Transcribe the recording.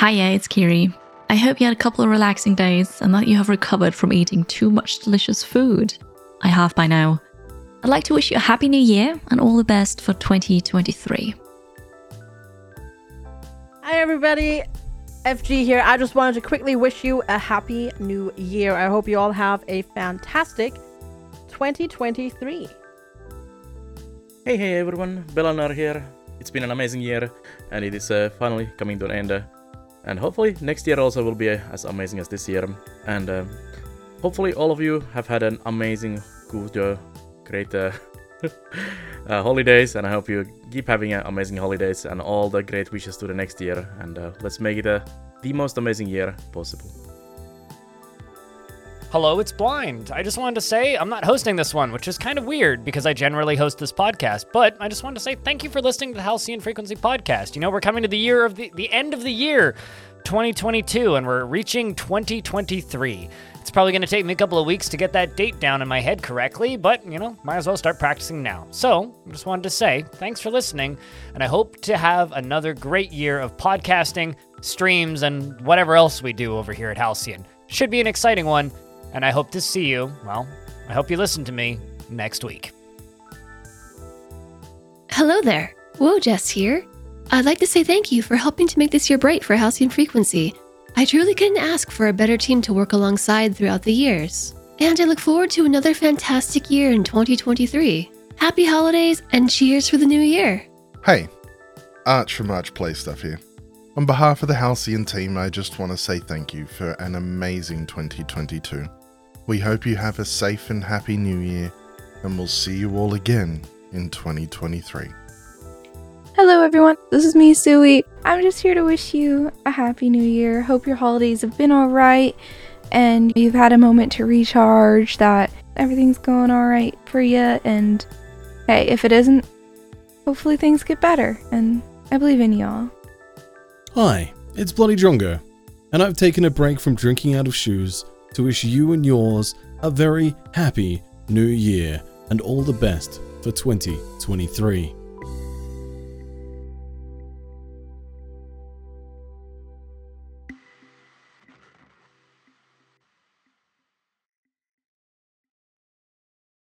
Hiya, it's Kiri. I hope you had a couple of relaxing days and that you have recovered from eating too much delicious food. I have by now. I'd like to wish you a happy new year and all the best for 2023. Hi, everybody. FG here. I just wanted to quickly wish you a happy new year. I hope you all have a fantastic 2023. Hey, hey everyone, Belanar here. It's been an amazing year, and it is uh, finally coming to an end. And hopefully, next year also will be as amazing as this year. And uh, hopefully, all of you have had an amazing, good, uh, great uh, uh, holidays. And I hope you keep having uh, amazing holidays and all the great wishes to the next year. And uh, let's make it the most amazing year possible. Hello, it's Blind. I just wanted to say I'm not hosting this one, which is kind of weird because I generally host this podcast. But I just wanted to say thank you for listening to the Halcyon Frequency podcast. You know, we're coming to the year of the, the end of the year, 2022, and we're reaching 2023. It's probably going to take me a couple of weeks to get that date down in my head correctly, but, you know, might as well start practicing now. So, I just wanted to say thanks for listening, and I hope to have another great year of podcasting, streams, and whatever else we do over here at Halcyon. Should be an exciting one, and I hope to see you, well, I hope you listen to me next week. Hello there. Whoa, Jess here. I'd like to say thank you for helping to make this year bright for Halcyon Frequency. I truly couldn't ask for a better team to work alongside throughout the years. And I look forward to another fantastic year in 2023. Happy holidays and cheers for the new year. Hey, Arch from Arch Play Stuff here. On behalf of the Halcyon team, I just want to say thank you for an amazing 2022. We hope you have a safe and happy new year, and we'll see you all again in 2023. Hello, everyone. This is me, Sui. I'm just here to wish you a happy new year. Hope your holidays have been all right and you've had a moment to recharge, that everything's going all right for you. And hey, if it isn't, hopefully things get better. And I believe in y'all. Hi, it's Bloody Drongo, and I've taken a break from drinking out of shoes to wish you and yours a very happy new year and all the best for 2023.